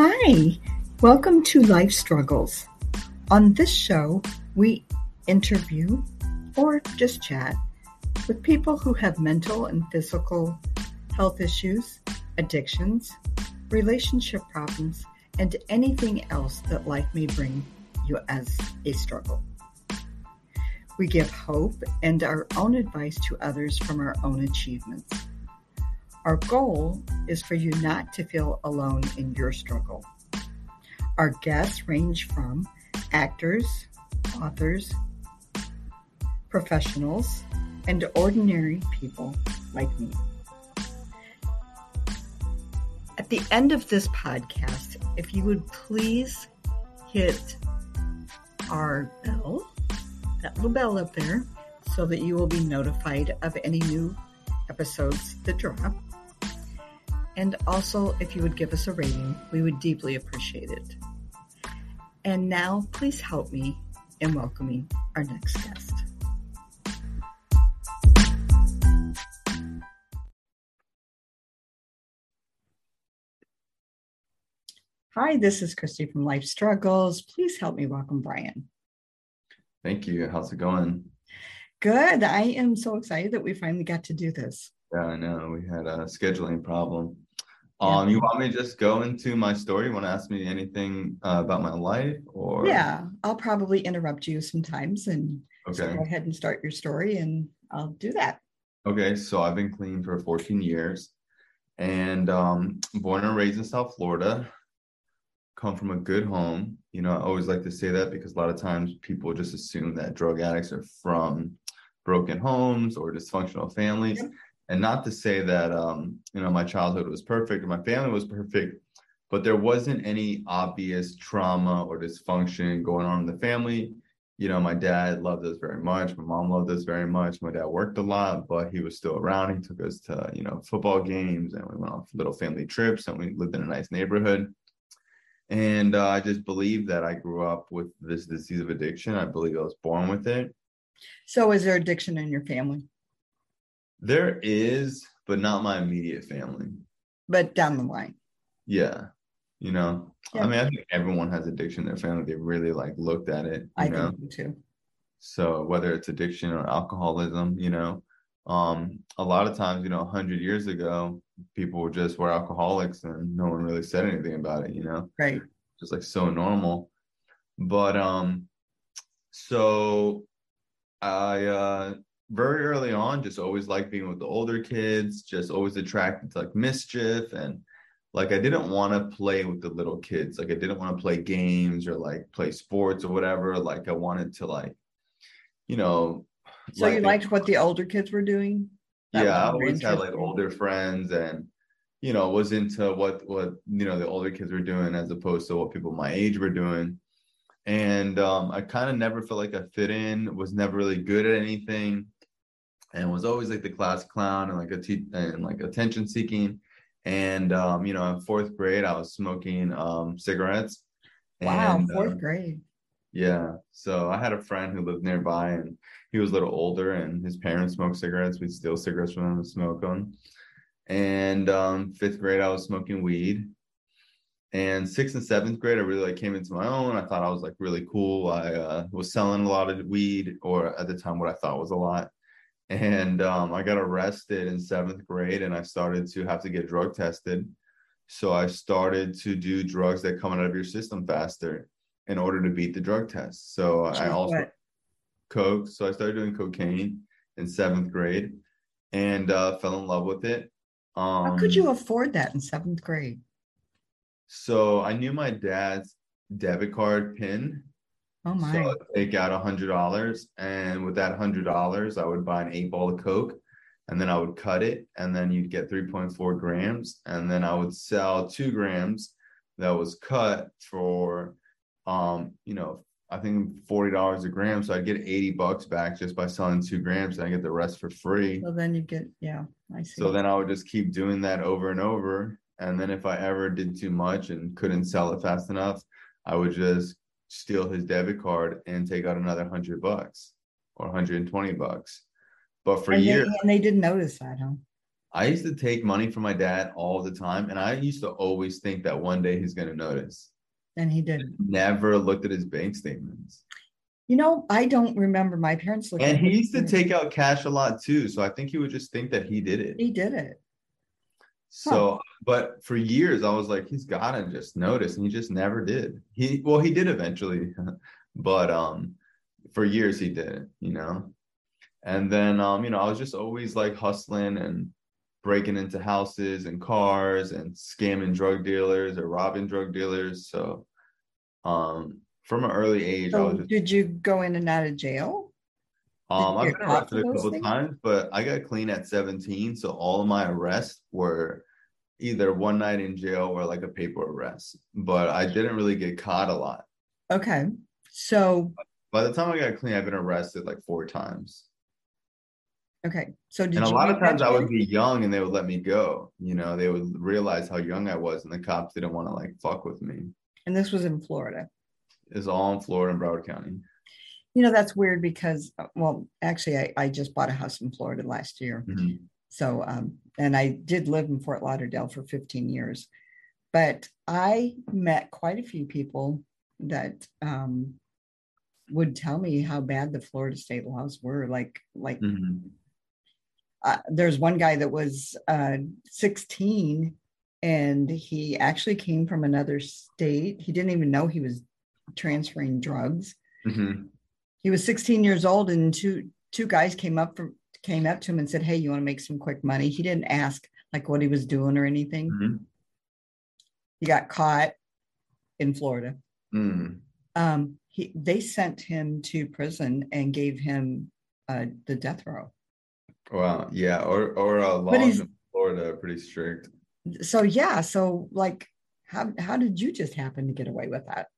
Hi, welcome to Life Struggles. On this show, we interview or just chat with people who have mental and physical health issues, addictions, relationship problems, and anything else that life may bring you as a struggle. We give hope and our own advice to others from our own achievements. Our goal is for you not to feel alone in your struggle. Our guests range from actors, authors, professionals, and ordinary people like me. At the end of this podcast, if you would please hit our bell, that little bell up there, so that you will be notified of any new episodes that drop. And also, if you would give us a rating, we would deeply appreciate it. And now, please help me in welcoming our next guest. Hi, this is Christy from Life Struggles. Please help me welcome Brian. Thank you. How's it going? Good. I am so excited that we finally got to do this. Yeah, I know. We had a scheduling problem. Um, you want me to just go into my story? You want to ask me anything uh, about my life or Yeah, I'll probably interrupt you sometimes and so Okay. go ahead and start your story and I'll do that. Okay, so I've been clean for 14 years and um born and raised in South Florida. Come from a good home. You know, I always like to say that because a lot of times people just assume that drug addicts are from broken homes or dysfunctional families. Yep. And not to say that um, you know, my childhood was perfect or my family was perfect, but there wasn't any obvious trauma or dysfunction going on in the family. You know, my dad loved us very much. My mom loved us very much. My dad worked a lot, but he was still around. He took us to, you know, football games and we went on little family trips and we lived in a nice neighborhood. And uh, I just believe that I grew up with this disease of addiction. I believe I was born with it. So is there addiction in your family? There is, but not my immediate family. But down the line. Yeah. You know, Yeah. I mean, I think everyone has addiction in their family. They really like looked at it, you I know. think too. So whether it's addiction or alcoholism, you know, um, a lot of times, you know, 100 years ago, people just were alcoholics and no one really said anything about it, you know, Right. just like so normal. But um, so I uh very early on just always liked being with the older kids, just always attracted to like mischief and like I didn't want to play with the little kids. Like I didn't want to play games or like play sports or whatever. Like I wanted to like, you know, So you like- liked what the older kids were doing? That yeah, I always had like older friends and you know, was into what what you know the older kids were doing as opposed to what people my age were doing. And um, I kind of never felt like I fit in, was never really good at anything, and was always like the class clown and like a te- and like attention seeking. And um, you know, in fourth grade, I was smoking um, cigarettes. Wow, And, fourth grade. yeah. So I had a friend who lived nearby and he was a little older and his parents smoked cigarettes. We'd steal cigarettes from them and smoke them. And um, fifth grade, I was smoking weed. And sixth and seventh grade, I really like came into my own. I thought I was like really cool. I uh, was selling a lot of weed, or at the time, what I thought was a lot. And um, I got arrested in seventh grade, and I started to have to get drug tested. So I started to do drugs that come out of your system faster in order to beat the drug test. So I also what? coke. So I started doing cocaine in seventh grade and uh, fell in love with it. Um, How could you afford that in seventh grade? So I knew my dad's debit card pin. Oh my. So I'd take out a hundred dollars, and with that hundred dollars, I would buy an eight ball of coke, and then I would cut it, and then you'd get three point four grams, and then I would sell two grams that was cut for, um, you know, I think forty dollars a gram. So I'd get eighty bucks back just by selling two grams, and I get the rest for free. so then you get, yeah, I see. So then I would just keep doing that over and over. And then if I ever did too much and couldn't sell it fast enough, I would just steal his debit card and take out another hundred bucks or 120 bucks. But for and, they, years, and they didn't notice that, huh? I used to take money from my dad all the time, and I used to always think that one day he's going to notice. And he didn't. Never looked at his bank statements. You know, I don't remember my parents looking. And he used to take out cash a lot too. So I think he would just think that he did it. He did it. So, but for years, I was like, he's got to just notice. And he just never did. He, well, he did eventually, but um, for years he did, you know. And then, um, you know, I was just always like hustling and breaking into houses and cars and scamming drug dealers or robbing drug dealers. So, um, from an early age, I was just did you go in and out of jail? Um, I've been arrested a couple things? times, but I got clean at 17. So all of my arrests were either one night in jail or like a paper arrest. But I didn't really get caught a lot. Okay. So By the time I got clean, I've been arrested like four times. okay. So did and a lot of times I would be young and they would let me go. You know, they would realize how young I was and the cops didn't want to like fuck with me. and this was in Florida. It's all in Florida and Broward County. You know, that's weird because uh, well, actually I, I just bought a house in Florida last year. Mhm. So um, and I did live in Fort Lauderdale for 15 years. But I met quite a few people that um would tell me how bad the Florida state laws were. Like like Mhm. uh, there's one guy that was uh, 16 and he actually came from another state. He didn't even know he was transferring drugs. Mhm. He was 16 years old and two two guys came up from came up to him and said, "Hey, you want to make some quick money?" He didn't ask like what he was doing or anything. Mhm. He got caught in Florida. Mm. Um, he they sent him to prison and gave him uh, the death row. Wow. Yeah. Or or uh, laws in Florida are pretty strict. So yeah, so like how how did you just happen to get away with that?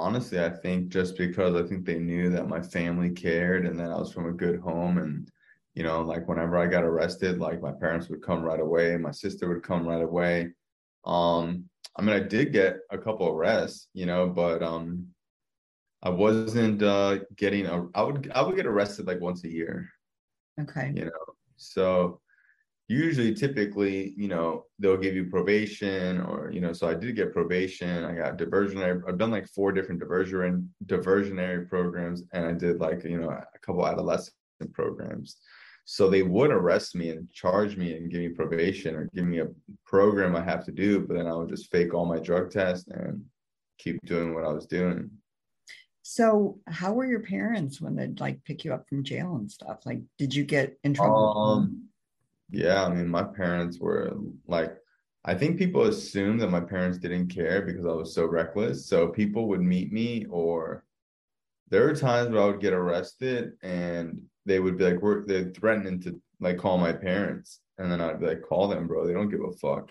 Honestly, I think just because I think they knew that my family cared and that I was from a good home and you know, like whenever I got arrested, like my parents would come right away, my sister would come right away. Um, I mean, I did get a couple arrests, you know, but um I wasn't uh getting a I would I would get arrested like once a year. Okay. you know so usually typically you know they'll give you probation or you know so i did get probation i got diversionary i've done like four different diversion diversionary programs and i did like you know a couple adolescent programs so they would arrest me and charge me and give me probation or give me a program i have to do but then i would just fake all my drug tests and keep doing what i was doing So how were your parents when they'd like pick you up from jail and stuff? Like, did you get in trouble? Um, yeah, I mean, my parents were like, I think people assumed that my parents didn't care because I was so reckless. So people would meet me, or there were times where I would get arrested and they would be like, we're they're threatening to like call my parents. And then I'd be like, call them, bro. They don't give a fuck.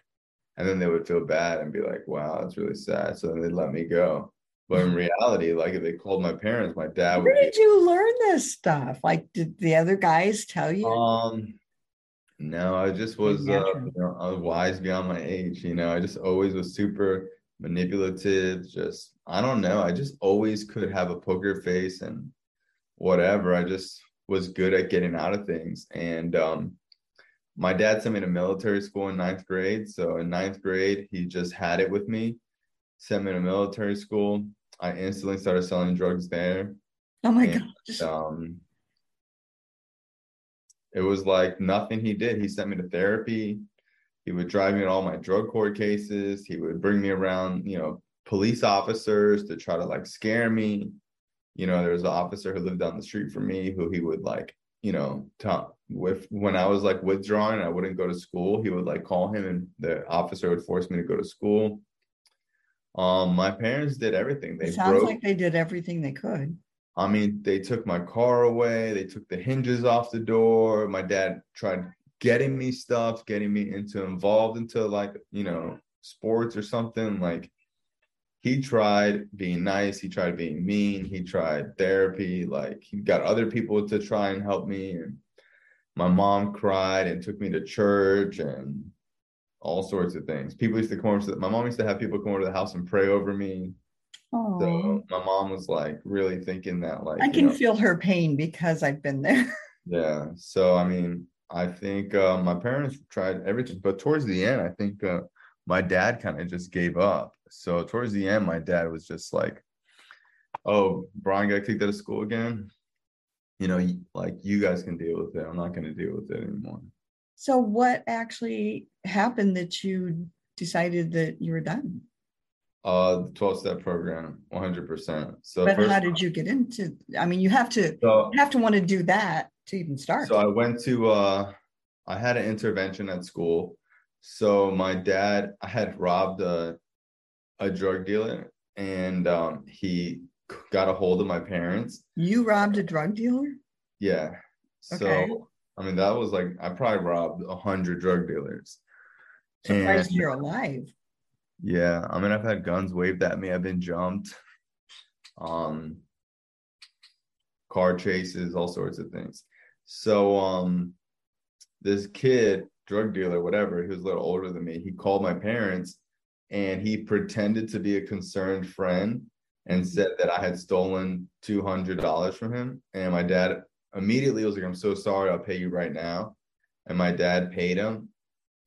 And then they would feel bad and be like, wow, that's really sad. So then they'd let me go. But in reality, like if they called my parents, my dad would Where be did you learn this stuff? Like, did the other guys tell you? Um, no, I just was uh, you know, I was wise beyond my age. You know, I just always was super manipulative. Just, I don't know. I just always could have a poker face and whatever. I just was good at getting out of things. And um, my dad sent me to military school in ninth grade. So in ninth grade, he just had it with me, sent me to military school. I instantly started selling drugs there oh my and, gosh. um it was like nothing he did. He sent me to therapy. He would drive me to all my drug court cases. He would bring me around you know police officers to try to like scare me. You know there was an officer who lived down the street from me who he would like you know talk with when i was like withdrawing and i wouldn't go to school he would like call him and the officer would force me to go to school. Um my parents did everything. They It sounds broke like they did everything they could. I mean, they took my car away. They took the hinges off the door. My dad tried getting me stuff, getting me into involved into like, you know, sports or something. Like he tried being nice. He tried being mean. He tried therapy. Like he got other people to try and help me. And my mom cried and took me to church and all sorts of things. People used to come over to my mom used to have people come over to the house and pray over me. Oh, So my mom was like really thinking that like I can know, feel her pain because I've been there. Yeah. So I mean, I think uh, my parents tried everything, but towards the end, I think uh, my dad kind of just gave up. So towards the end, my dad was just like, "Oh, Brian got kicked out of school again. You know, like you guys can deal with it. I'm not going to deal with it anymore." So, what actually happened that you decided that you were done? Uh, the 12 step program, 100%. So, but how did you get into? I mean, you have to so, you have to want to do that to even start. So I went to uh, I had an intervention at school. So my dad, I had robbed a a drug dealer, and um, he got a hold of my parents. You robbed a drug dealer? Yeah. So okay. I mean, that was like I probably robbed a hundred drug dealers. Surprised and, you're alive. Yeah, I mean, I've had guns waved at me. I've been jumped, um, car chases, all sorts of things. So, um, this kid, drug dealer, whatever, he was a little older than me. He called my parents, and he pretended to be a concerned friend and said that I had stolen two hundred dollars from him. And my dad immediately was like, "I'm so sorry. I'll pay you right now." And my dad paid him,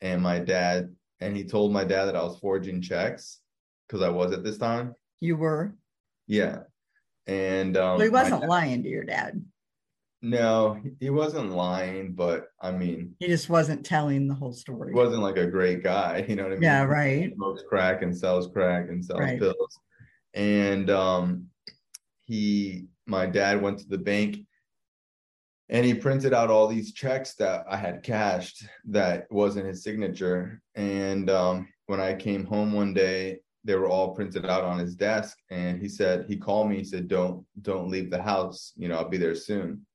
and my dad and he told my dad that I was forging checks because I was at this time. You were. Yeah, and um, well, he wasn't dad, lying to your dad. No, he wasn't lying, but I mean, he just wasn't telling the whole story. He wasn't like a great guy, you know what I mean? Yeah, right. He smokes crack and sells crack and sells right. pills, and um, he, my dad went to the bank and he printed out all these checks that I had cashed that wasn't his signature. And um, when I came home one day, they were all printed out on his desk. And he said he called me. He said, "Don't don't leave the house. You know, I'll be there soon."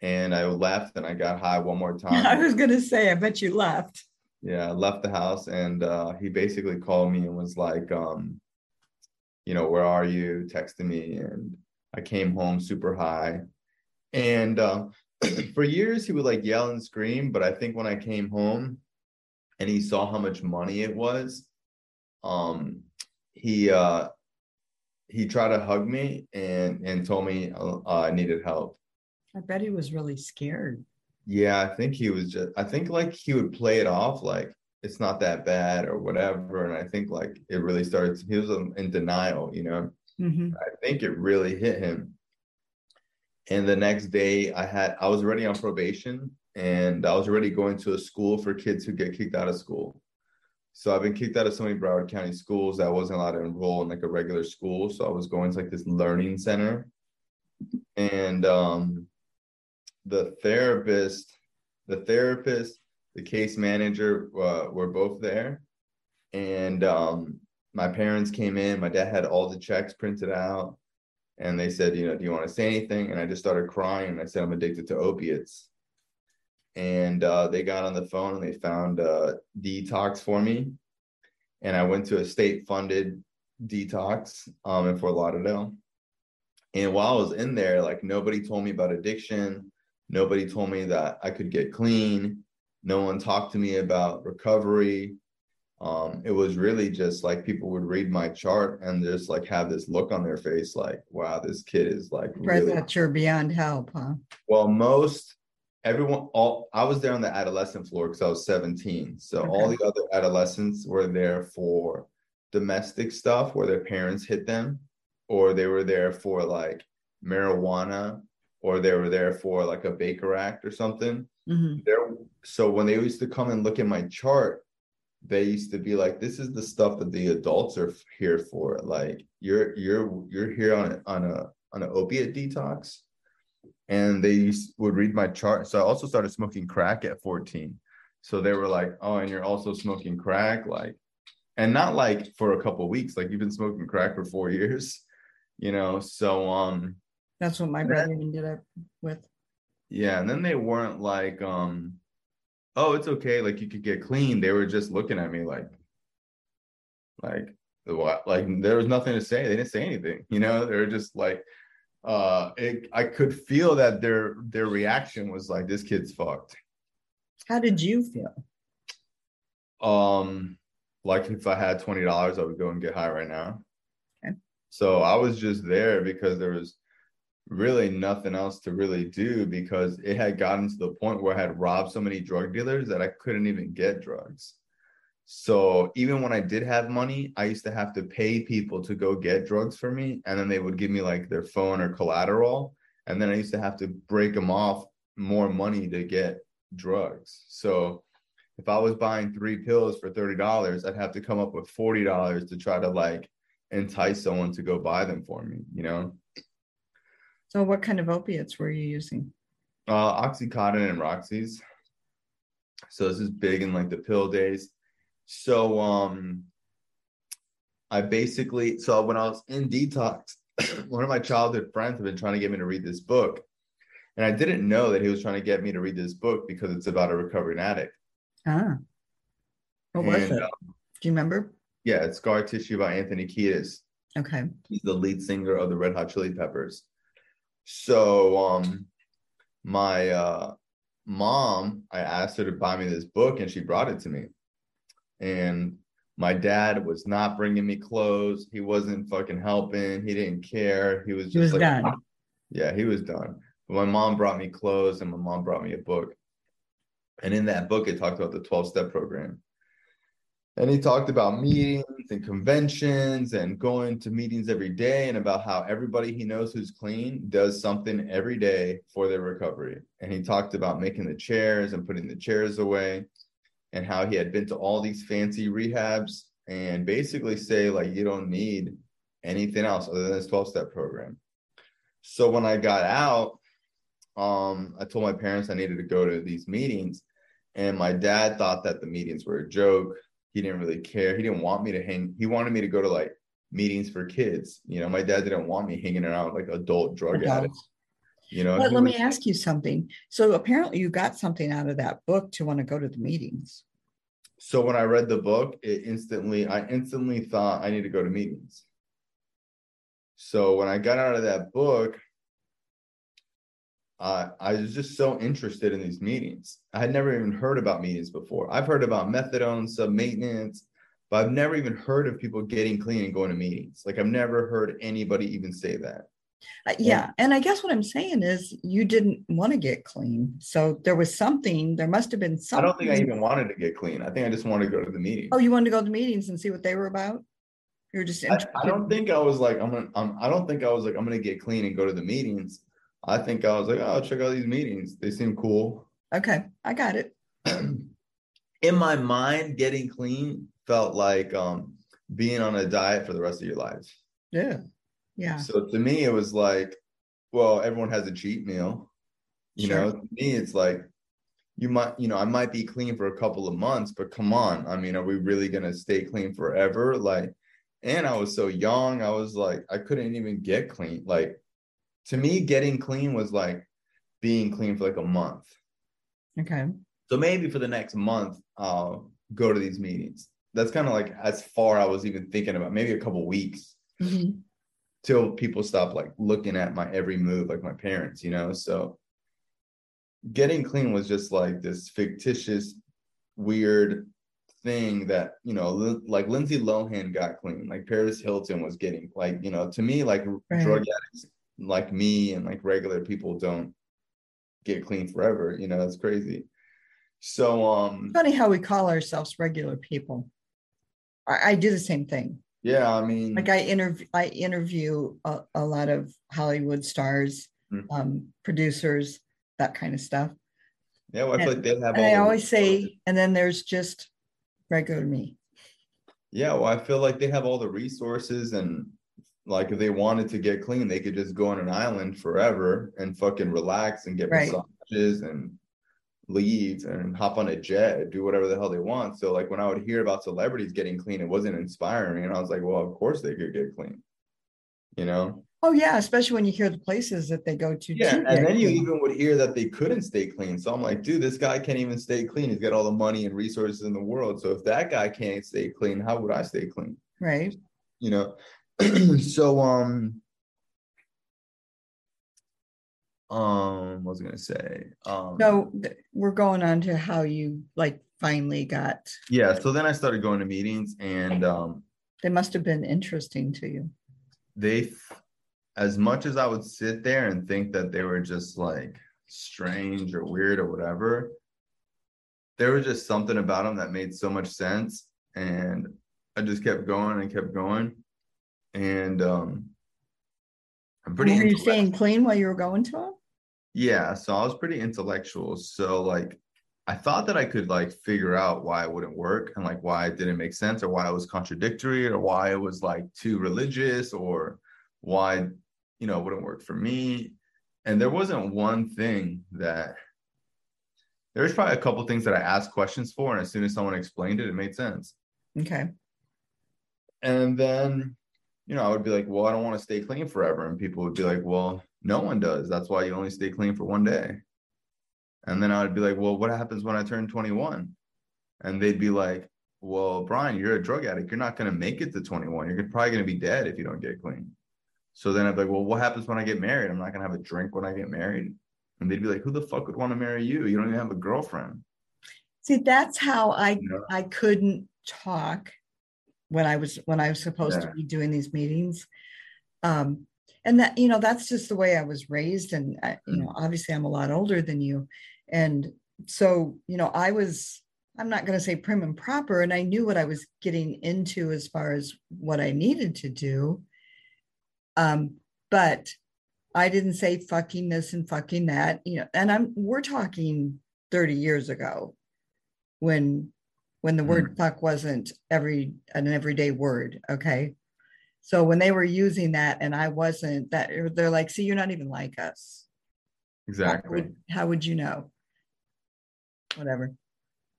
And I left, and I got high one more time. I was gonna say, I bet you left. Yeah, I left the house, and uh, he basically called me and was like, um, "You know, where are you?" Texting me, and I came home super high and uh, for years, he would like yell and scream. But I think when I came home and he saw how much money it was, um, he uh, he tried to hug me and and told me uh, I needed help. I bet he was really scared. Yeah, I think he was just. I think like he would play it off like it's not that bad or whatever, and I think like it really started. He was in denial, you know. Mm-hmm. I think it really hit him and the next day i had i was already on probation and i was already going to a school for kids who get kicked out of school. So i've been kicked out of so many broward county schools that i wasn't allowed to enroll in like a regular school. So i was going to like this learning center. And um the therapist the therapist the case manager uh, were both there. And um my parents came in. My dad had all the checks printed out and they said, you know, do you want to say anything? And I just started crying. And I said, I'm addicted to opiates. And uh, they got on the phone and they found uh, detox for me. And I went to a state funded detox um, in Fort Lauderdale. And while I was in there, like nobody told me about addiction. Nobody told me that I could get clean. No one talked to me about recovery um, it was really just like people would read my chart and just like have this look on their face like wow this kid is like really that you're beyond help huh well most everyone all i was there on the adolescent floor because i was 17 so okay. all the other adolescents were there for domestic stuff where their parents hit them or they were there for like marijuana or they were there for like a baker act or something mm-hmm. there so when they used to come and look at my chart they used to be like this is the stuff that the adults are here for. Like you're you're you're here on on a on an opiate detox. And they used, would read my chart. So i also started smoking crack at 14 so they were like oh and you're also smoking crack like and not like for a couple weeks like you've been smoking crack for four years you know? So um that's what my brother ended up with. Yeah and then they weren't like um oh, it's okay. Like you could get clean. They were just looking at me like, like what? Like there was nothing to say. They didn't say anything. You know, they were just like, uh, it, I could feel that their their reaction was like, this kid's fucked. How did you feel? Um, like if I had twenty dollars, I would go and get high right now. Okay. So I was just there because there was really nothing else to really do because it had gotten to the point where I had robbed so many drug dealers that I couldn't even get drugs. So even when I did have money, I used to have to pay people to go get drugs for me. And then they would give me like their phone or collateral. And then I used to have to break them off more money to get drugs. So if I was buying three pills for $30, I'd have to come up with $40 to try to like entice someone to go buy them for me, you know? So what kind of opiates were you using? Uh, Oxycontin and Roxy's. So this is big in like the pill days. So um I basically so when I was in detox, one of my childhood friends had been trying to get me to read this book. And I didn't know that he was trying to get me to read this book because it's about a recovering addict. Ah. What was and, it? Um, Do you remember? Yeah, it's Scar Tissue by Anthony Kiedis. Okay. He's the lead singer of the Red Hot Chili Peppers. So um my uh mom, I asked her to buy me this book and she brought it to me. And my dad was not bringing me clothes. He wasn't fucking helping. He didn't care. He was just he was like, done. Yeah, he was done. But my mom brought me clothes and my mom brought me a book. And in that book, it talked about the 12 step program. And he talked about meetings and conventions and going to meetings every day and about how everybody he knows who's clean does something every day for their recovery. And he talked about making the chairs and putting the chairs away and how he had been to all these fancy rehabs and basically say, like, you don't need anything else other than this 12 step program. So when I got out, um, I told my parents I needed to go to these meetings. And my dad thought that the meetings were a joke he didn't really care. He didn't want me to hang. He wanted me to go to like meetings for kids. You know, my dad didn't want me hanging around like adult drug addicts. You know, but let was, me ask you something. So apparently, you got something out of that book to want to go to the meetings. So when I read the book, it instantly, I instantly thought I need to go to meetings. So when I got out of that book, uh, I was just so interested in these meetings. I had never even heard about meetings before. I've heard about methadone, sub maintenance, but I've never even heard of people getting clean and going to meetings. Like I've never heard anybody even say that. Uh, yeah. And I guess what I'm saying is you didn't want to get clean. So there was something, there must have been something. I don't think I even wanted to get clean. I think I just wanted to go to the meeting. Oh, you wanted to go to the meetings and see what they were about? You're just I, I, don't think I was like, I'm gonna, I'm, I don't think I was like, I'm going to get clean and go to the meetings. I think I was like, oh, check out these meetings. They seem cool. Okay, I got it. In my mind, getting clean felt like um, being on a diet for the rest of your life. Yeah. Yeah. So to me, it was like, well, everyone has a cheat meal. You sure. know, to me, it's like you might, you know, I might be clean for a couple of months, but come on. I mean, are we really gonna stay clean forever? Like, and I was so young, I was like, I couldn't even get clean. Like, to me, getting clean was like being clean for like a month. Okay. So maybe for the next month, I'll go to these meetings. That's kind of like as far I was even thinking about, maybe a couple weeks mm-hmm. till people stop like looking at my every move, like my parents, you know? So getting clean was just like this fictitious, weird thing that, you know, like Lindsay Lohan got clean, like Paris Hilton was getting, like, you know, to me, like right. drug addicts like me and like regular people don't get clean forever. You know, that's crazy. So um funny how we call ourselves regular people. I, I do the same thing. Yeah, I mean like I interview I interview a, a lot of Hollywood stars, mm-hmm. um, producers, that kind of stuff. Yeah, well, I feel like they have. And I always say, and then there's just regular me. Yeah, well, I feel like they have all the resources and like if they wanted to get clean, they could just go on an island forever and fucking relax and get right. massages and leave and hop on a jet, do whatever the hell they want. So like when I would hear about celebrities getting clean, it wasn't inspiring. And I was like, well, of course they could get clean. You know? Oh yeah, especially when you hear the places that they go to. Yeah, and then you even would hear that they couldn't stay clean. So I'm like, dude, this guy can't even stay clean. He's got all the money and resources in the world. So if that guy can't stay clean, how would I stay clean? Right. You know, so um um what was I gonna say? Um so th- we're going on to how you like finally got yeah, so then I started going to meetings and um they must have been interesting to you. They as much as I would sit there and think that they were just like strange or weird or whatever, there was just something about them that made so much sense. And I just kept going and kept going. And um I'm pretty Were you staying clean while you were going to them? Yeah, so I was pretty intellectual. So like I thought that I could like figure out why it wouldn't work and like why it didn't make sense or why it was contradictory or why it was like too religious or why you know it wouldn't work for me. And there wasn't one thing that there was probably a couple things that I asked questions for, and as soon as someone explained it, it made sense. Okay. And then, you know, I would be like, well, I don't want to stay clean forever. And people would be like, well, no one does. That's why you only stay clean for one day. And then I would be like, well, what happens when I turn 21? And they'd be like, well, Brian, you're a drug addict. You're not going to make it to 21. You're probably going to be dead if you don't get clean. So then I'd be like, well, what happens when I get married? I'm not going to have a drink when I get married. And they'd be like, who the fuck would want to marry you? You don't even have a girlfriend. See, that's how I I couldn't talk when I was when I was supposed yeah. to be doing these meetings. Um, and that you know that's just the way I was raised, and I, you know mm. obviously I'm a lot older than you, and so you know I was I'm not going to say prim and proper, and I knew what I was getting into as far as what I needed to do. Um, but I didn't say fucking this and fucking that, you know, and I'm we're talking 30 years ago when when the word mm. fuck wasn't every an everyday word. Okay. So when they were using that and I wasn't that they're like, see, you're not even like us. Exactly. How would, how would you know? Whatever.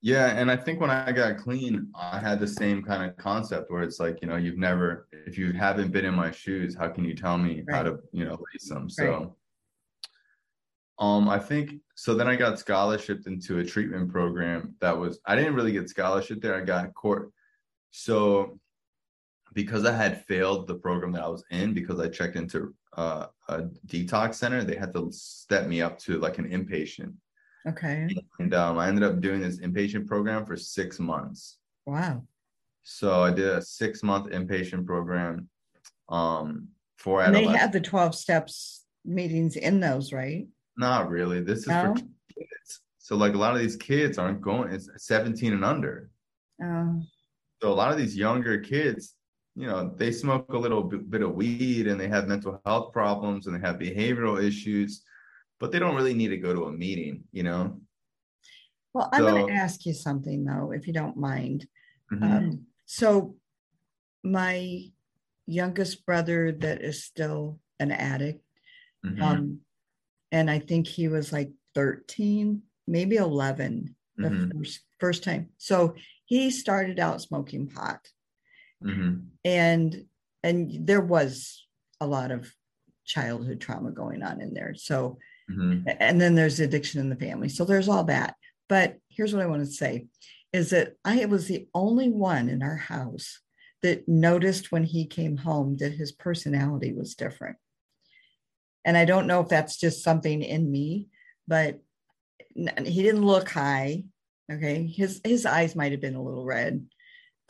Yeah, and I think when I got clean, I had the same kind of concept where it's like, you know, you've never, if you haven't been in my shoes, how can you tell me right. how to, you know, lace them? So. Um, I think so. Then I got scholarshiped into a treatment program that was. I didn't really get scholarship there. I got court. So, because I had failed the program that I was in, because I checked into uh, a detox center, they had to step me up to like an inpatient. Okay. And um, I ended up doing this inpatient program for six months. Wow. So I did a six month inpatient program. Um, for and they had the 12 steps meetings in those, right? Not really. This is no? for kids. So like a lot of these kids aren't going, it's 17 and under. Oh. So a lot of these younger kids, you know, they smoke a little bit of weed and they have mental health problems and they have behavioral issues but they don't really need to go to a meeting, you know? Well, I'm so, going to ask you something though, if you don't mind. Mm-hmm. Um, so, my youngest brother that is still an addict, mm-hmm. um, and I think he was like 13, maybe 11 the mm-hmm. first, first time. So he started out smoking pot, mm-hmm. and and there was a lot of childhood trauma going on in there. So Mm-hmm. And then there's addiction in the family. So there's all that. But here's what I want to say is that I was the only one in our house that noticed when he came home that his personality was different. And I don't know if that's just something in me, but he didn't look high. Okay. His his eyes might have been a little red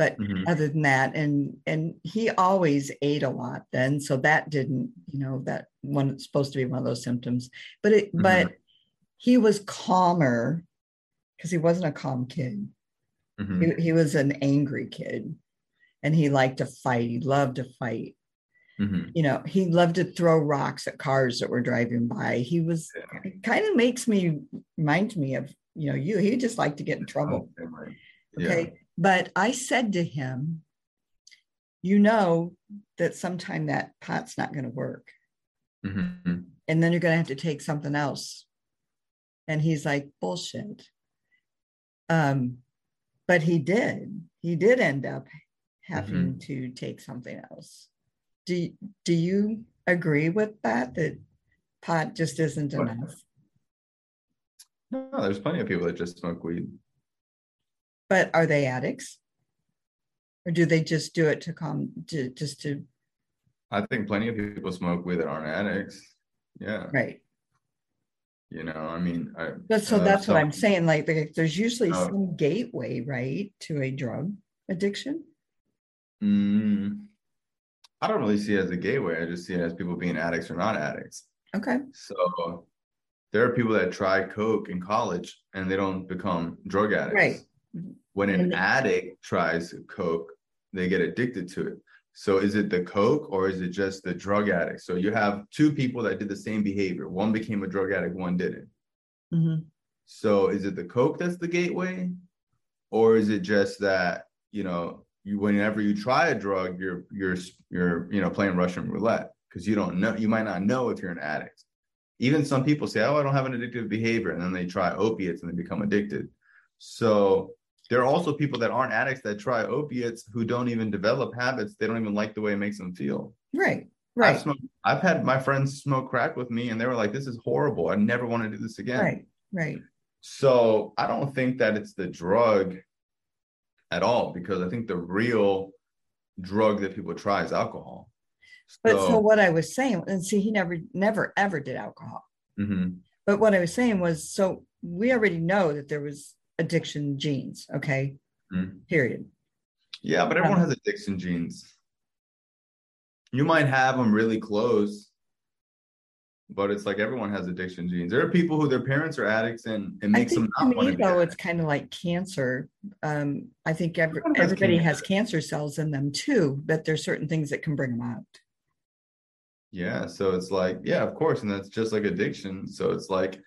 but mm-hmm. other than that and and he always ate a lot then so that didn't you know that one supposed to be one of those symptoms but it mm-hmm. but he was calmer because he wasn't a calm kid mm-hmm. he, he was an angry kid and he liked to fight he loved to fight mm-hmm. you know he loved to throw rocks at cars that were driving by he was yeah. kind of makes me remind me of you know you he just liked to get in trouble okay yeah. But I said to him, you know that sometime that pot's not going to work. Mm-hmm. And then you're going to have to take something else. And he's like, bullshit. Um, but he did. He did end up having mm-hmm. to take something else. Do, do you agree with that? That pot just isn't enough? No, there's plenty of people that just smoke weed. But are they addicts? Or do they just do it to come to just to I think plenty of people smoke weed that aren't addicts. Yeah. Right. You know, I mean, I, but so uh, that's so, what I'm saying. Like, there's usually uh, some gateway, right, to a drug addiction. Mm, I don't really see it as a gateway. I just see it as people being addicts or not addicts. Okay. So there are people that try coke in college and they don't become drug addicts. Right. When an And- addict tries coke, they get addicted to it. So is it the coke or is it just the drug addict? So you have two people that did the same behavior. One became a drug addict, one didn't. Mhm. So is it the coke that's the gateway, or is it just that you know you whenever you try a drug, you're you're you're you know playing Russian roulette because you don't know you might not know if you're an addict. Even some people say, "Oh, I don't have an addictive behavior," and then they try opiates and they become addicted. So there are also people that aren't addicts that try opiates who don't even develop habits. They don't even like the way it makes them feel. Right. I've Right. smoked, I've had my friends smoke crack with me, and they were like, "This is horrible. I never want to do this again." Right. Right. So I don't think that it's the drug at all because I think the real drug that people try is alcohol. But so what I was saying, and see, he never, never, ever did alcohol. Mhm. But what I was saying was, so we already know that there was addiction genes. Okay. Mhm. Period. yeah, but everyone Um, has addiction genes. You might have them really close, but it's like everyone has addiction genes. There are people who their parents are addicts and it makes them to not want me to be though, it's kind of like cancer. Um, I think every, has everybody has cancer. cancer cells in them too, but there's certain things that can bring them out. Yeah, so it's like, yeah, of course, and that's just like addiction. So it's like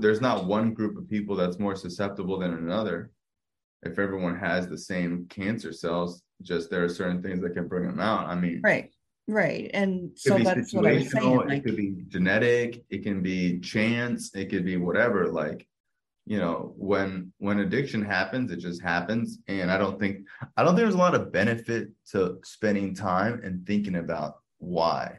there's not one group of people that's more susceptible than another. If everyone has the same cancer cells, just there are certain things that can bring them out. I mean, Right. Right. And so that's what I'm saying. it Like, could be genetic, it can be chance, it could be whatever. Like, you know, when when addiction happens, it just happens. And I don't think I don't think there's a lot of benefit to spending time and thinking about why.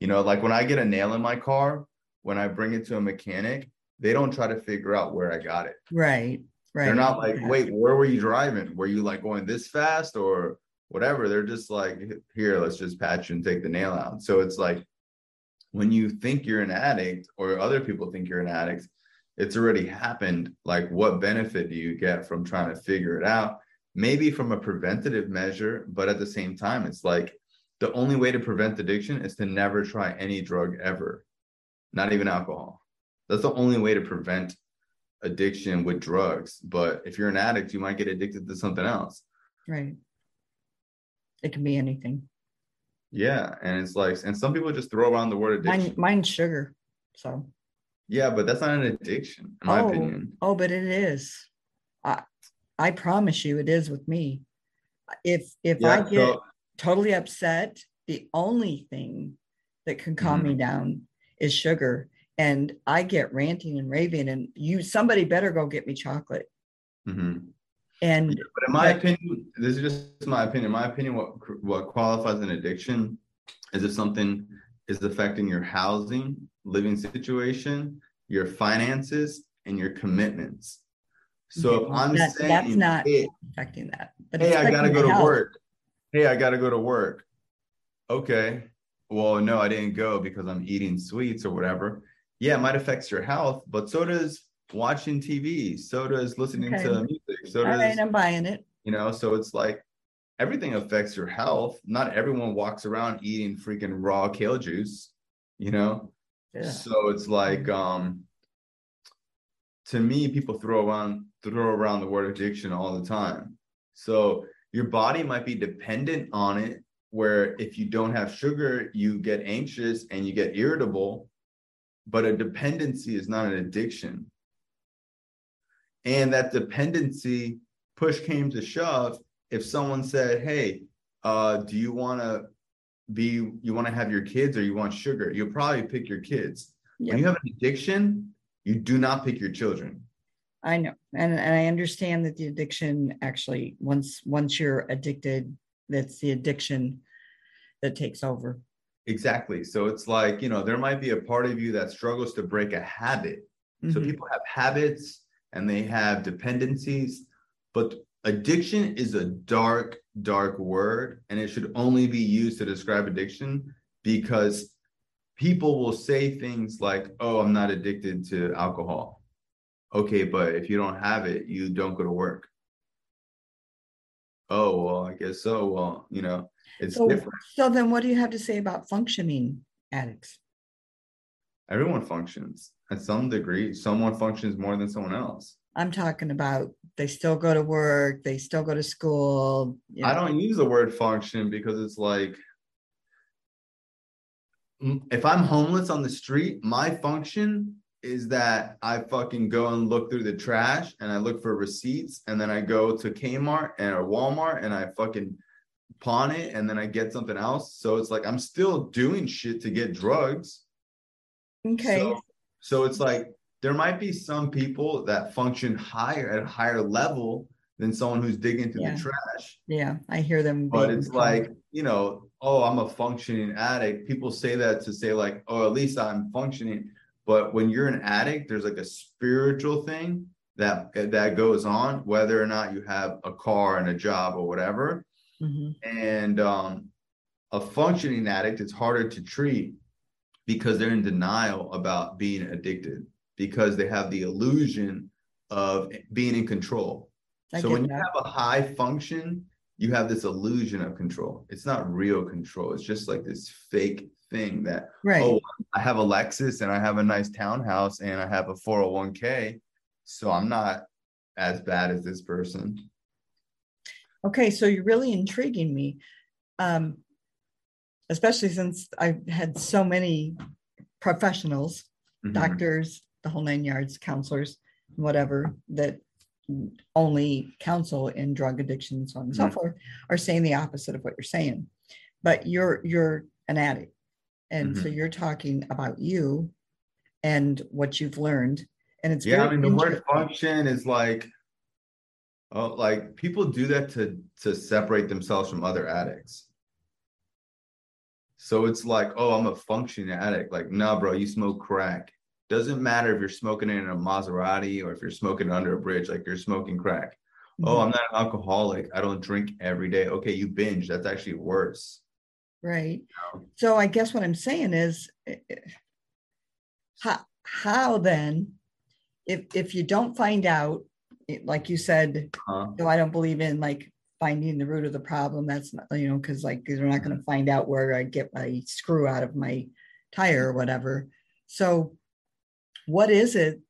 You know, like when I get a nail in my car, when I bring it to a mechanic, they don't try to figure out where I got it. right. Right. They're not like, wait, where were you driving? Were you like going this fast or whatever? They're just like, here, let's just patch and take the nail out. So it's like when you think you're an addict or other people think you're an addict, it's already happened. Like, what benefit do you get from trying to figure it out? Maybe from a preventative measure, but at the same time, it's like the only way to prevent addiction is to never try any drug ever, not even alcohol. That's the only way to prevent addiction with drugs. But if you're an addict, you might get addicted to something else. Right. It can be anything. Yeah. And it's like, and some people just throw around the word Mine, addiction. mine's sugar. So, Yeah, but that's not an addiction, in my oh, opinion. oh, but it is. I, I promise you, it is with me. If if I get So, totally upset, the only thing that can calm Mm-hmm. me down is sugar. And I get ranting and raving, and you somebody better go get me chocolate. mhm. And But in my opinion, this is just my opinion. In my opinion, what what qualifies an addiction is if something is affecting your housing, living situation, your finances, and your commitments. So if I'm that- saying, that's not- hey, affecting that. But hey, I gotta go to health. work. Hey, I gotta go to work. Okay. Well, no, I didn't go because I'm eating sweets or whatever. Yeah, it might affect your health, but so does watching TV. So does listening Okay. to music. So does right, I'm buying it. you know so it's like everything affects your health not everyone walks around eating freaking raw kale juice you know Yeah. so it's like um to me people throw around throw around the word addiction all the time so your body might be dependent on it where if you don't have sugar you get anxious and you get irritable but a dependency is not an addiction and that dependency push came to shove if someone said hey uh do you want to be you want to have your kids or you want sugar you'll probably pick your kids Yep. when you have an addiction you do not pick your children I know, and, and I understand that the addiction actually once once you're addicted, that's the addiction that takes over. exactly so it's like you know there might be a part of you that struggles to break a habit so Mhm. people have habits and they have dependencies. But addiction is a dark dark word and it should only be used to describe addiction because people will say things like oh i'm not addicted to alcohol. Okay but if you don't have it you don't go to work. Oh well i guess so. Well you know it's So, different. so then what do you have to say about functioning addicts? everyone functions at some degree someone functions more than someone else. I'm talking about they still go to work, they still go to school. you i don't use the word function because it's like if i'm homeless on the street my function is that i fucking go and look through the trash and i look for receipts and then i go to kmart and or walmart and i fucking pawn it and then i get something else. So it's like i'm still doing shit to get drugs. Okay, So, so it's like there might be some people that function higher at a higher level than someone who's digging through Yeah. the trash. yeah, I hear them. But it's like, you know, oh, I'm a functioning addict. People say that to say, like, oh, at least I'm functioning. But when you're an addict, there's like a spiritual thing that that goes on, whether or not you have a car and a job or whatever. Mhm. And um, a functioning addict, it's harder to treat because they're in denial about being addicted because they have the illusion of being in control. I so when you have a high function, you have this illusion of control. It's not real control. It's just like this fake thing that, right. oh, I have a Lexus and I have a nice townhouse and I have a 401k. So I'm not as bad as this person. Okay, so you're really intriguing me, um, especially since I've had so many professionals, Mhm. doctors, the whole nine yards, counselors, whatever, that only counsel in drug addiction and so on and so Mhm. forth, are saying the opposite of what you're saying. But you're you're an addict, and so Mm-hmm. you're talking about you and what you've learned, and it's yeah, I mean the word function is like oh like people do that to to separate themselves from other addicts. So it's like, oh, I'm a functioning addict. Like, no, bro, you smoke crack. Doesn't matter if you're smoking it in a Maserati or if you're smoking it under a bridge, like you're smoking crack. Oh, Mhm. I'm not an alcoholic. I don't drink every day. Okay, you binge. That's actually worse. Right. know? So I guess what I'm saying is, eh, eh, how, how then, if, if you don't find out, like you said, Huh? no, I don't believe in like finding the root of the problem. That's not, you know, because like they're not going to find out where I get my screw out of my tire or whatever. So what is it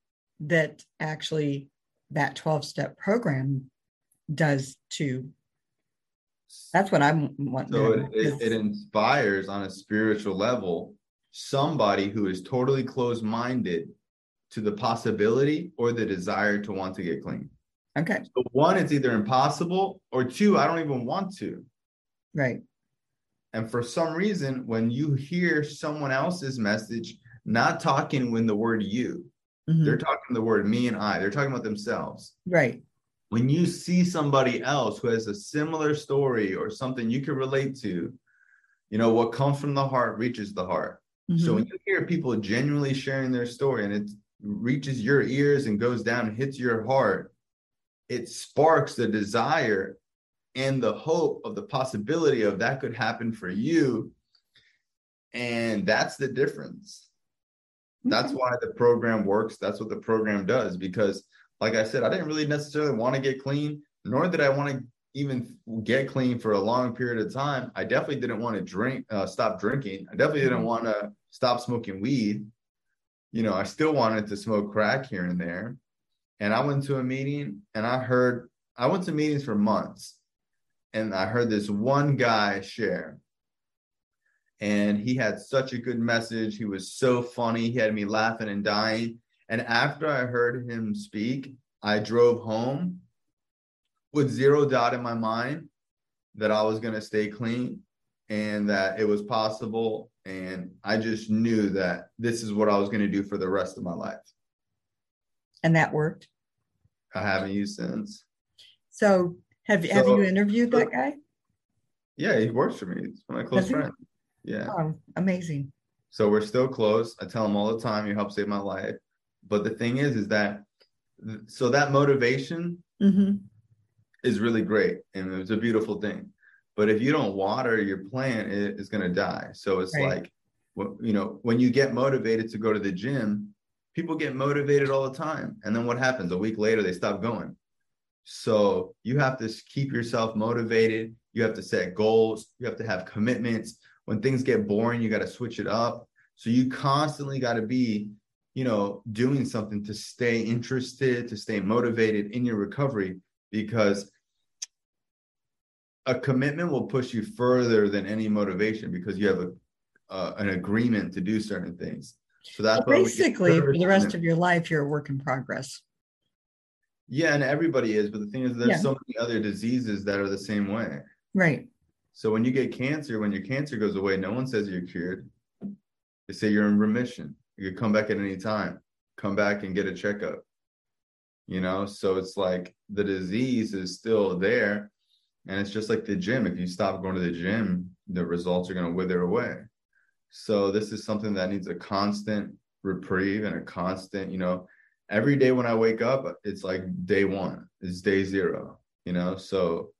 that actually that 12 step program does to, that's what I'm wanting. So to it, know, it inspires on a spiritual level somebody who is totally closed minded to the possibility or the desire to want to get clean. Okay, So one, it's either impossible, or two, I don't even want to. right. And for some reason, when you hear someone else's message, not talking when the word you, Mhm, they're talking the word me and I, they're talking about themselves. Right. When you see somebody else who has a similar story or something you can relate to, you know, what comes from the heart reaches the heart. So Mhm, when you hear people genuinely sharing their story and it reaches your ears and goes down and hits your heart, it sparks the desire and the hope of the possibility of that could happen for you. And that's the difference. That's why the program works. That's what the program does. Because, like I said, I didn't really necessarily want to get clean, nor did I want to even get clean for a long period of time. I definitely didn't want to drink, uh, stop drinking. I definitely didn't Mhm. want to stop smoking weed. You know, I still wanted to smoke crack here and there. And I went to a meeting and I heard, I went to meetings for months and I heard this one guy share. And he had such a good message. He was so funny. He had me laughing and dying. And after I heard him speak, I drove home with zero doubt in my mind that I was going to stay clean and that it was possible. And I just knew that this is what I was going to do for the rest of my life. And that worked. I haven't used since. So have, have So- you interviewed that guy? Yeah, he works for me. He's my close Does he? friend. Yeah. Oh, amazing. So we're still close. I tell him all the time, you helped save my life. But the thing is, is that so that motivation hmm is really great and it's a beautiful thing. But if you don't water your plant, it is going to die. So it's Right. like, you know, when you get motivated to go to the gym, people get motivated all the time. And then what happens? A week later, they stop going. So you have to keep yourself motivated. You have to set goals. You have to have commitments. When things get boring, you got to switch it up. So you constantly got to be, you know, doing something to stay interested, to stay motivated in your recovery because a commitment will push you further than any motivation because you have a uh, an agreement to do certain things. So that's well, basically for the rest of your life, you're a work in progress. Yeah, and everybody is, but the thing is, there's yeah. so many other diseases that are the same way. Right. So when you get cancer, when your cancer goes away, no one says you're cured. They say you're in remission. You could come back at any time. Come back and get a checkup. You know, so it's like the disease is still there. And it's just like the gym. If you stop going to the gym, the results are going to wither away. So this is something that needs a constant reprieve and a constant, you know, every day when I wake up, it's like day one, it's day zero, you know. So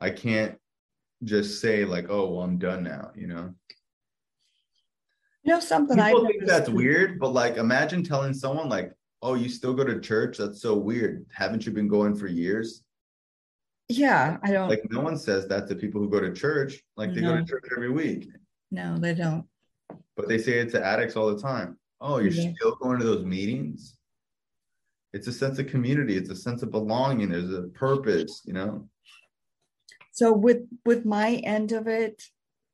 I can't just say like, oh, well, I'm done now, you know. You know something People I think that's weird, but like imagine telling someone like, oh, you still go to church? That's so weird. Haven't you been going for years? Yeah, I don't like no one says that to people who go to church. Like they no. go to church every week. No, they don't. But they say it to addicts all the time. Oh, you're yeah. still going to those meetings? it's a sense of community it's a sense of belonging there's a purpose you know so with with my end of it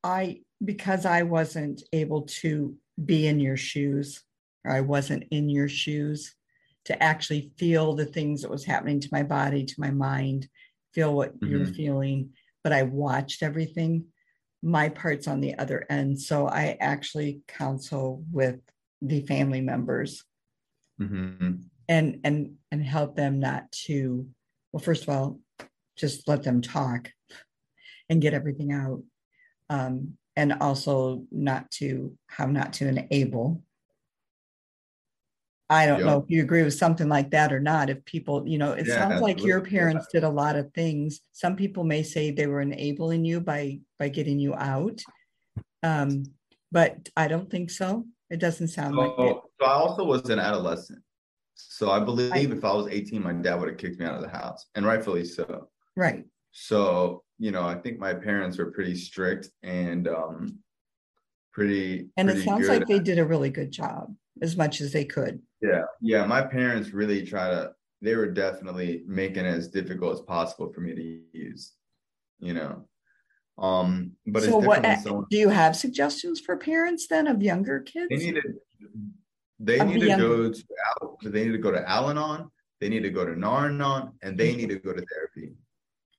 i because i wasn't able to be in your shoes or i wasn't in your shoes to actually feel the things that was happening to my body to my mind feel what mm-hmm. you're feeling but i watched everything my part's on the other end so i actually counsel with the family members. Mm-hmm. And and and help them not to well first of all just let them talk and get everything out um, and also not to how not to enable i don't know if you agree with something like that or not if people you know it yeah, sounds like your parents did a lot of things. Some people may say they were enabling you by by getting you out um, but i don't think so. It doesn't sound so, like it. So i also was an adolescent. So I believe I, if I was 18, my dad would have kicked me out of the house, and rightfully so. Right. So, you know, I think my parents were pretty strict and um pretty And pretty it sounds like they did a really good job as much as they could. Yeah. Yeah, my parents really try to they were definitely making it as difficult as possible for me to use, you know. Um, but so what someone, do you have suggestions for parents then of younger kids? They need to they need to go to they need to go to Al-Anon, they need to go to Nar-Anon, and they need to go to therapy.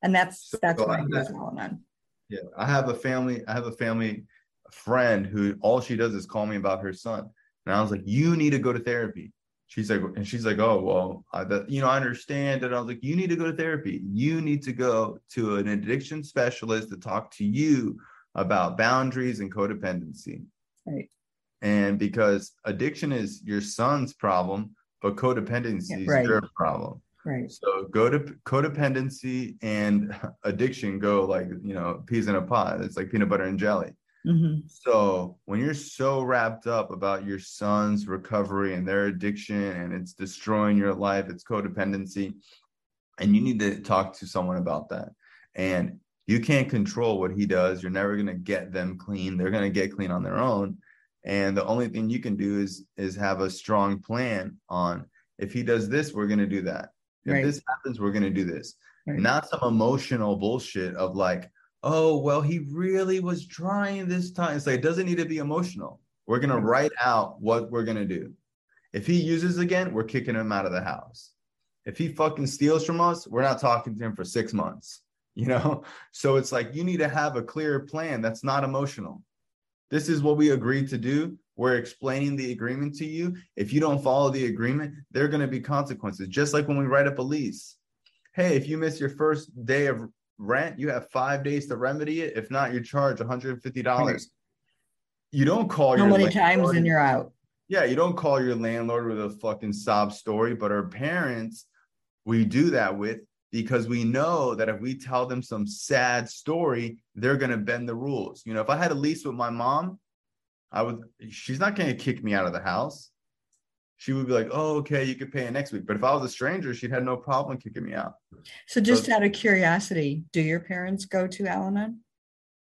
And that's so that's why Al-Anon. Yeah, I have a family. I have a family friend who all she does is call me about her son, and I was like, "You need to go to therapy." She's like, and she's like, "Oh well, I, you know, I understand." And I was like, "You need to go to therapy. You need to go to an addiction specialist to talk to you about boundaries and codependency." Right. And because addiction is your son's problem, but codependency is right. your problem. Right. So go to codependency and addiction go like, you know, peas in a pod. It's like peanut butter and jelly. Mm-hmm. So when you're so wrapped up about your son's recovery and their addiction and it's destroying your life, it's codependency, and you need to talk to someone about that. And you can't control what he does. You're never going to get them clean. They're going to get clean on their own and the only thing you can do is is have a strong plan on if he does this we're going to do that if right. this happens we're going to do this right. not some emotional bullshit of like oh well he really was trying this time it's like it doesn't need to be emotional we're going to mm-hmm. write out what we're going to do if he uses again we're kicking him out of the house if he fucking steals from us we're not talking to him for six months you know so it's like you need to have a clear plan that's not emotional this is what we agreed to do. We're explaining the agreement to you. If you don't follow the agreement, there are going to be consequences. Just like when we write up a lease. Hey, if you miss your first day of rent, you have five days to remedy it. If not, you charge $150. You don't call How your many times and you're out. Yeah, you don't call your landlord with a fucking sob story, but our parents, we do that with because we know that if we tell them some sad story, they're going to bend the rules. You know, if I had a lease with my mom, I would, she's not going to kick me out of the house. She would be like, "Oh, okay, you could pay it next week." But if I was a stranger, she'd had no problem kicking me out. So, just so, out of curiosity, do your parents go to Al-Anon?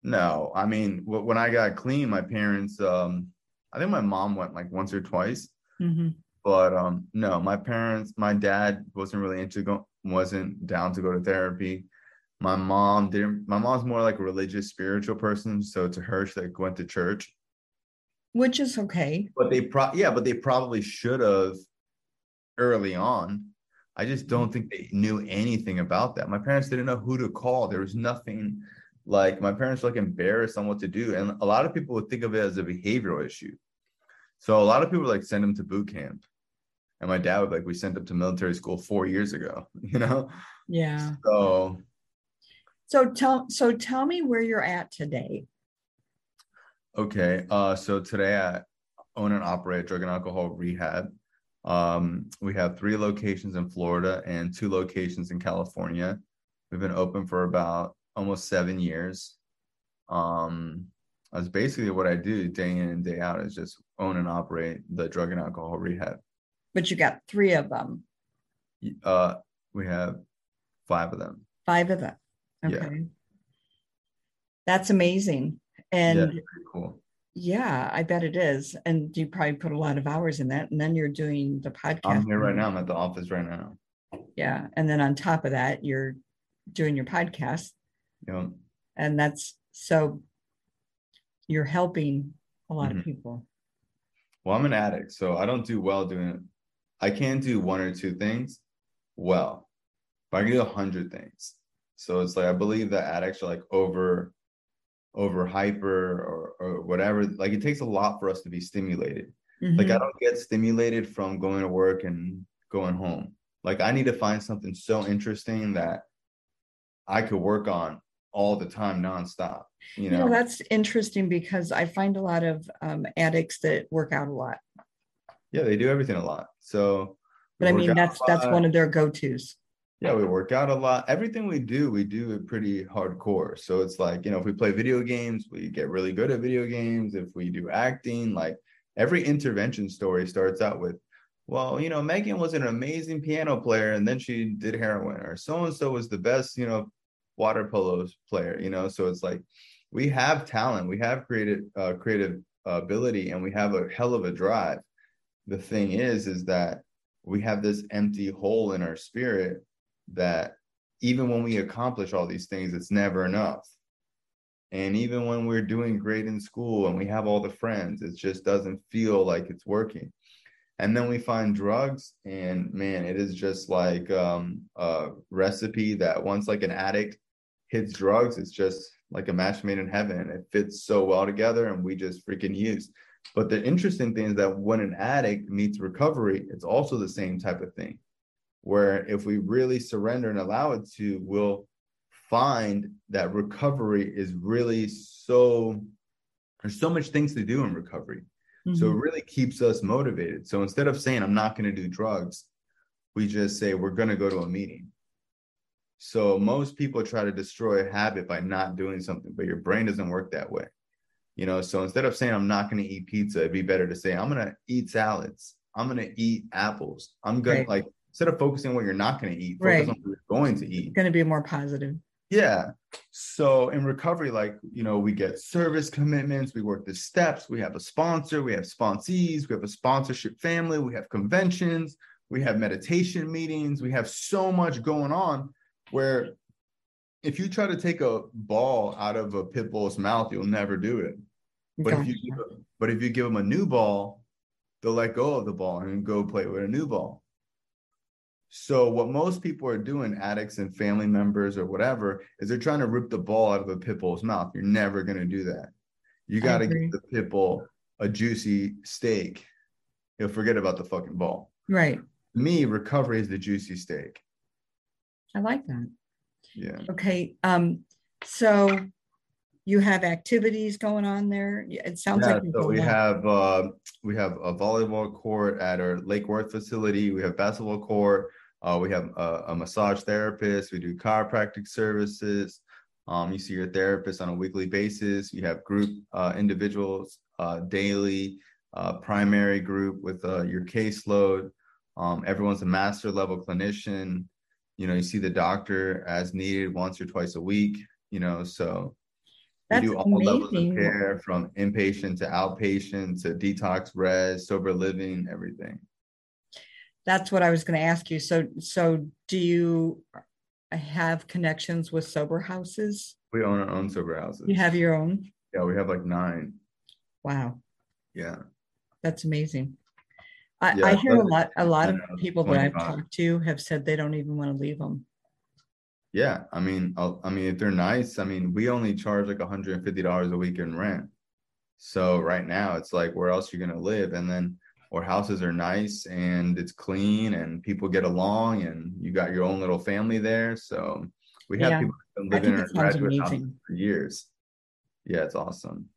No, I mean, when I got clean, my parents, um, I think my mom went like once or twice, mm-hmm. but um, no, my parents, my dad wasn't really into go, wasn't down to go to therapy. My mom didn't. My mom's more like a religious, spiritual person, so to her, she like went to church which is okay. But they pro yeah, but they probably should have early on. I just don't mm-hmm. think they knew anything about that. My parents didn't know who to call. There was nothing like my parents were like embarrassed on what to do. And a lot of people would think of it as a behavioral issue. So a lot of people like send them to boot camp. And my dad would like, we sent him to military school four years ago, you know? Yeah. So so tell so tell me where you're at today. Okay. Uh, so today I own and operate drug and alcohol rehab. Um, we have three locations in Florida and two locations in California. We've been open for about almost seven years. Um, that's basically what I do day in and day out is just own and operate the drug and alcohol rehab. But you got three of them. Uh, we have five of them. Five of them. Okay. Yeah. That's amazing. And yeah, cool. Yeah, I bet it is. And you probably put a lot of hours in that. And then you're doing the podcast. I'm here right now. I'm at the office right now. Yeah. And then on top of that, you're doing your podcast. Yeah. And that's so you're helping a lot mm-hmm. of people. Well, I'm an addict, so I don't do well doing it. I can do one or two things well, but I can do a hundred things. So it's like I believe that addicts are like over over hyper or, or whatever. Like it takes a lot for us to be stimulated. Mm-hmm. Like I don't get stimulated from going to work and going home. Like I need to find something so interesting that I could work on all the time nonstop. You know, you know that's interesting because I find a lot of um, addicts that work out a lot. Yeah, they do everything a lot. So, but I mean, that's that's one of their go tos yeah we work out a lot. Everything we do we do it pretty hardcore. So it's like you know if we play video games we get really good at video games. If we do acting like every intervention story starts out with well you know megan was an amazing piano player and then she did heroin or so and so was the best you know water polo player you know? So it's like we have talent. We have creative uh, creative ability and we have a hell of a drive. The thing is is that we have this empty hole in our spirit that even when we accomplish all these things, it's never enough. And even when we're doing great in school and we have all the friends, it just doesn't feel like it's working. And then we find drugs, and man, it is just like um, a recipe that once like an addict hits drugs, it's just like a match made in heaven. It fits so well together, and we just freaking use. But the interesting thing is that when an addict meets recovery, it's also the same type of thing where if we really surrender and allow it to, we'll find that recovery is really so there's so much things to do in recovery. Mm-hmm. So it mm-hmm. really keeps us motivated. So instead of saying I'm not going to do drugs, we just say we're going to go to a meeting. So most people try to destroy a habit by not doing something, but your brain doesn't work that way. You know, so instead of saying I'm not going to eat pizza, it'd be better to say I'm going to eat salads. I'm going to eat apples. I'm going right. to like instead of focusing on what you're not going to eat, focus right. on what you're going to eat. Going to be more positive. Yeah. So in recovery, like, you know, we get service commitments, we work the steps, we have a sponsor, we have sponsees, we have a sponsorship family, we have conventions, we have meditation meetings, we have so much going on where if you try to take a ball out of a pit bull's mouth, you'll never do it. But if you give, but if you give them a new ball, they'll let go of the ball and go play with a new ball. So what most people are doing, addicts and family members or whatever, is they're trying to rip the ball out of a pit bull's mouth. You're never going to do that. You got to give the pit bull a juicy steak. You'll forget about the fucking ball. Right. Me, recovery is the juicy steak. I like that. Yeah. Okay. Um. So you have activities going on there. It sounds yeah, like so we have uh, we have a volleyball court at our Lake Worth facility. We have basketball court. Uh, we have a, a, massage therapist. We do chiropractic services. Um, you see your therapist on a weekly basis. You have group uh, individuals uh, daily. uh, primary group with uh, your caseload. Um, everyone's a master level clinician. You know, you see the doctor as needed once or twice a week. You know, so we do all levels of care from inpatient to outpatient to detox, res, sober living, everything. That's what I was going to ask you. So, so do you have connections with sober houses? We own our own sober houses. You have your own? Yeah, we have like nine. Wow, Yeah. that's amazing. I, Yeah, I hear a lot, a lot of people that I've talked to have said they don't even want to leave them. Yeah, I mean, I'll, I mean, if they're nice, I mean, we only charge like $150 a week in rent. So right now, it's like, where else you gonna live? And then our houses are nice and it's clean and people get along and you got your own little family there. So we have Yeah, people live in our graduate houses for years. Yeah, it's awesome.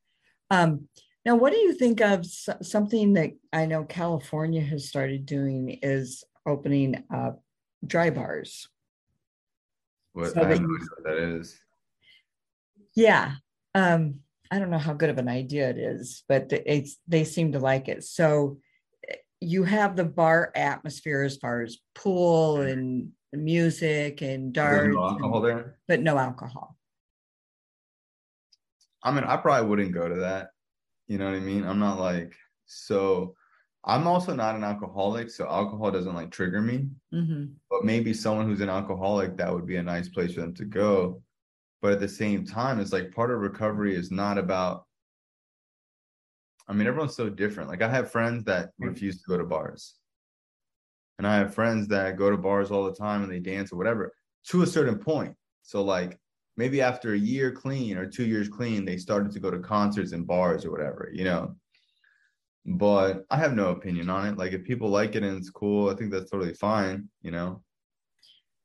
Um, now, what do you think of something that I know California has started doing is opening up dry bars? What So I that have no idea what that is. Yeah. Um, I don't know how good of an idea it is, but it's they seem to like it. So you have the bar atmosphere as far as pool and music and darts, no alcohol and- there. but no alcohol. I mean, I probably wouldn't go to that. You know what I mean? I'm not like so. I'm also not an alcoholic, so alcohol doesn't like trigger me. Mhm. But maybe someone who's an alcoholic, that would be a nice place for them to go. But at the same time, it's like part of recovery is not about. I mean, everyone's so different. Like I have friends that refuse to go to bars, and I have friends that go to bars all the time and they dance or whatever to a certain point. So like maybe after a year clean or two years clean, they started to go to concerts and bars or whatever, you know. But I have no opinion on it. Like if people like it and it's cool, I think that's totally fine, you know.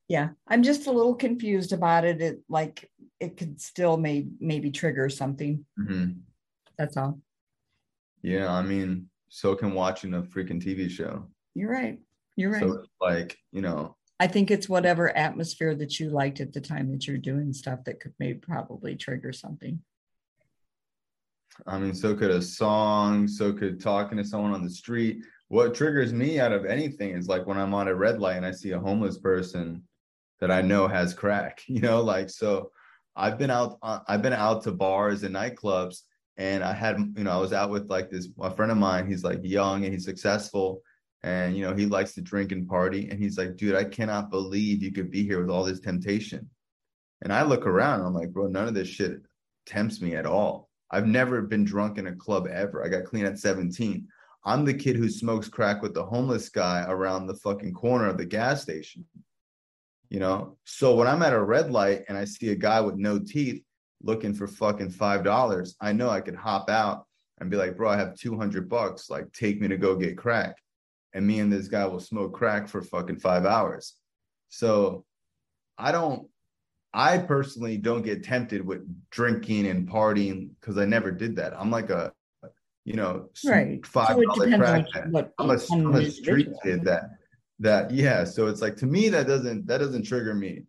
Yeah, I'm just a little confused about it. It like it could still may maybe trigger something. Mhm. That's all. Yeah, I mean, so can watching a freaking TV show. You're right. You're right. So like, you know, I think it's whatever atmosphere that you liked at the time that you're doing stuff that could maybe probably trigger something. I mean, so could a song, so could talking to someone on the street. What triggers me out of anything is like when I'm on a red light and I see a homeless person that I know has crack, you know, like so I've been out uh, I've been out to bars and nightclubs and I had, you know, I was out with like this a friend of mine, he's like young and he's successful and you know, he likes to drink and party and he's like, "Dude, I cannot believe you could be here with all this temptation." And I look around, I'm like, "Bro, none of this shit tempts me at all." I've never been drunk in a club ever. I got clean at 17. I'm the kid who smokes crack with the homeless guy around the fucking corner of the gas station. You know? So when I'm at a red light and I see a guy with no teeth looking for fucking $5, I know I could hop out and be like, bro, I have 200 bucks. Like, take me to go get crack. And me and this guy will smoke crack for fucking five hours. So I don't I personally don't get tempted with drinking and partying because I never did that. I'm like a, you know, Right. five So dollar depends crack. what I'm a, I'm a street kid that that yeah. So it's like to me that doesn't that doesn't trigger me.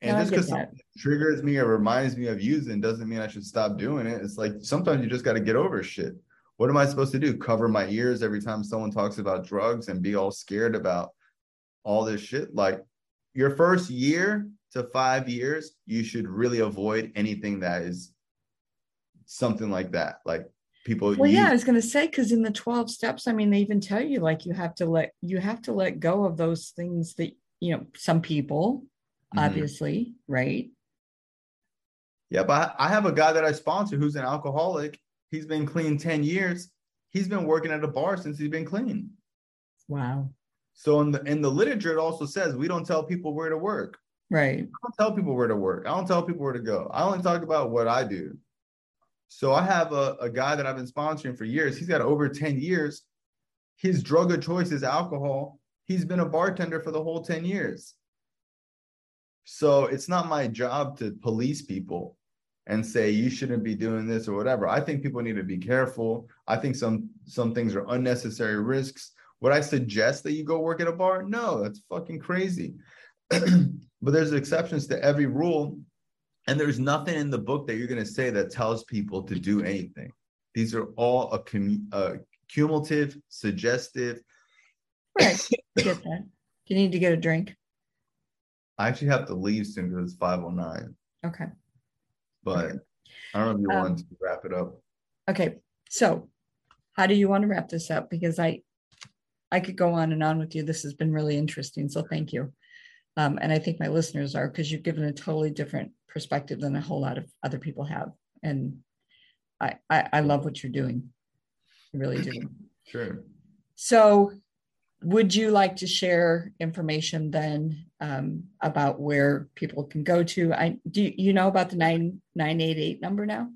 And No, just because triggers me or reminds me of using doesn't mean I should stop doing it. It's like sometimes you just got to get over shit. What am I supposed to do? Cover my ears every time someone talks about drugs and be all scared about all this shit? Like your first year to five years, you should really avoid anything that is something like that. Like people Well, yeah, I was going to say because in the twelve steps, I mean, they even tell you like you have to let you have to let go of those things that you know some people, Mhm. obviously, right? Yeah, but I I have a guy that I sponsor who's an alcoholic. He's been clean 10 years. He's been working at a bar since he's been clean. Wow, So in the in the literature, it also says we don't tell people where to work. right? I don't tell people where to work. I don't tell people where to go. I only talk about what I do. So I have a, a guy that I've been sponsoring for years. He's got over 10 years. His drug of choice is alcohol. He's been a bartender for the whole 10 years. So it's not my job to police people and say you shouldn't be doing this or whatever. I think people need to be careful. I think some some things are unnecessary risks. Would I suggest that you go work at a bar? No, that's fucking crazy. but there's exceptions to every rule. And there's nothing in the book that you're going to say that tells people to do anything. These are all a, commu- a cumulative, suggestive. Right. get that. You need to get a drink? I actually have to leave soon because it's 509. Okay. But Okay. I don't know if you Um, want to wrap it up. Okay. So how do you want to wrap this up? Because I I could go on and on with you. This has been really interesting. So thank you. Um, and I think my listeners are because you've given a totally different perspective than a whole lot of other people have. And I I, I love what you're doing. I really do. Sure. So, would you like to share information then um, about where people can go to? I do you, know about the nine nine eight eight number now?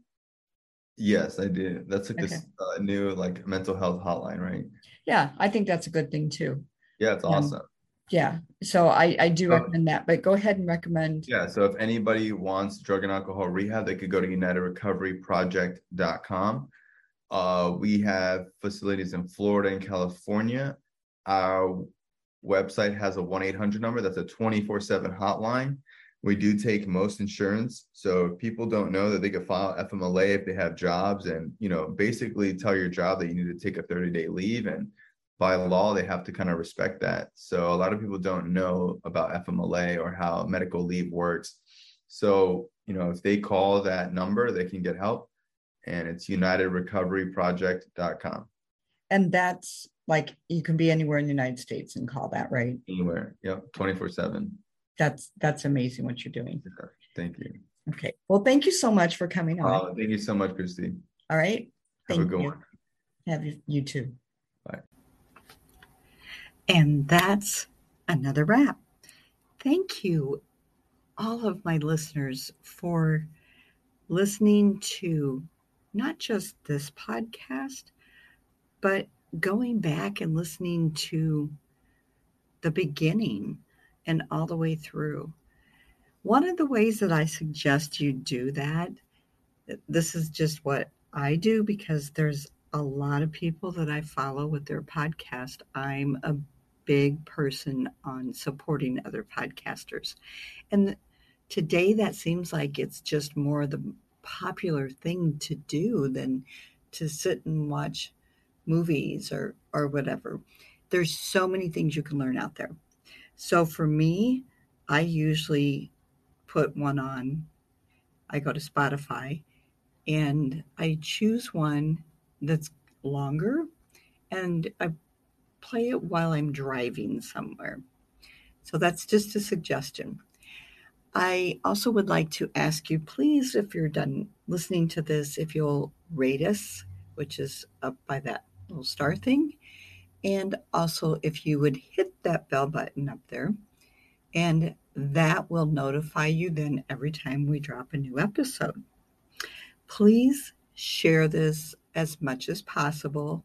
Yes, I do. That's like Okay. this uh, new like mental health hotline, right? Yeah, I think that's a good thing too. Yeah, it's Yeah. awesome. Yeah, so I I do Oh. recommend that. But go ahead and recommend. Yeah, so if anybody wants drug and alcohol rehab, they could go to unitedrecoveryproject.com. Uh, we have facilities in Florida and California. Our website has a 1 800 number that's a 24 7 hotline. We do take most insurance. So if people don't know that they could file FMLA if they have jobs and, you know, basically tell your job that you need to take a 30 day leave. And by law, they have to kind of respect that. So a lot of people don't know about FMLA or how medical leave works. So, you know, if they call that number, they can get help. And it's unitedrecoveryproject.com. And that's like you can be anywhere in the United States and call that, right? Anywhere. Yep. 24 7. That's that's amazing what you're doing. Thank you. Okay. Well, thank you so much for coming on. Uh, thank you so much, Christy. All right. Have a good you. one. Have you, you too. Bye. And that's another wrap. Thank you, all of my listeners, for listening to not just this podcast, but going back and listening to the beginning and all the way through. One of the ways that I suggest you do that, this is just what I do because there's a lot of people that I follow with their podcast. I'm a big person on supporting other podcasters. And today that seems like it's just more the popular thing to do than to sit and watch movies or or whatever. There's so many things you can learn out there. So for me, I usually put one on. I go to Spotify and I choose one that's longer and I play it while I'm driving somewhere. So that's just a suggestion. I also would like to ask you, please, if you're done listening to this, if you'll rate us, which is up by that little star thing. And also, if you would hit that bell button up there, and that will notify you then every time we drop a new episode. Please share this as much as possible.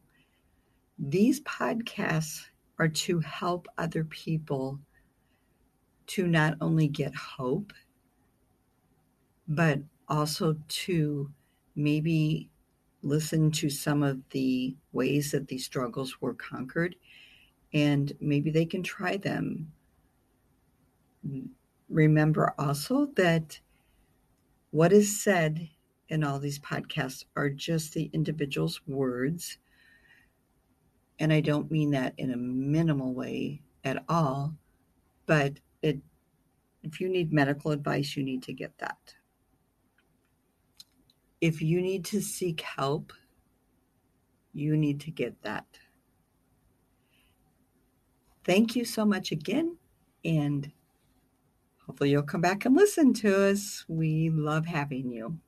These podcasts are to help other people to not only get hope, but also to maybe listen to some of the ways that these struggles were conquered and maybe they can try them. Remember also that what is said in all these podcasts are just the individual's words. And I don't mean that in a minimal way at all, but it if you need medical advice, you need to get that. If you need to seek help, you need to get that. Thank you so much again, and hopefully you'll come back and listen to us. We love having you.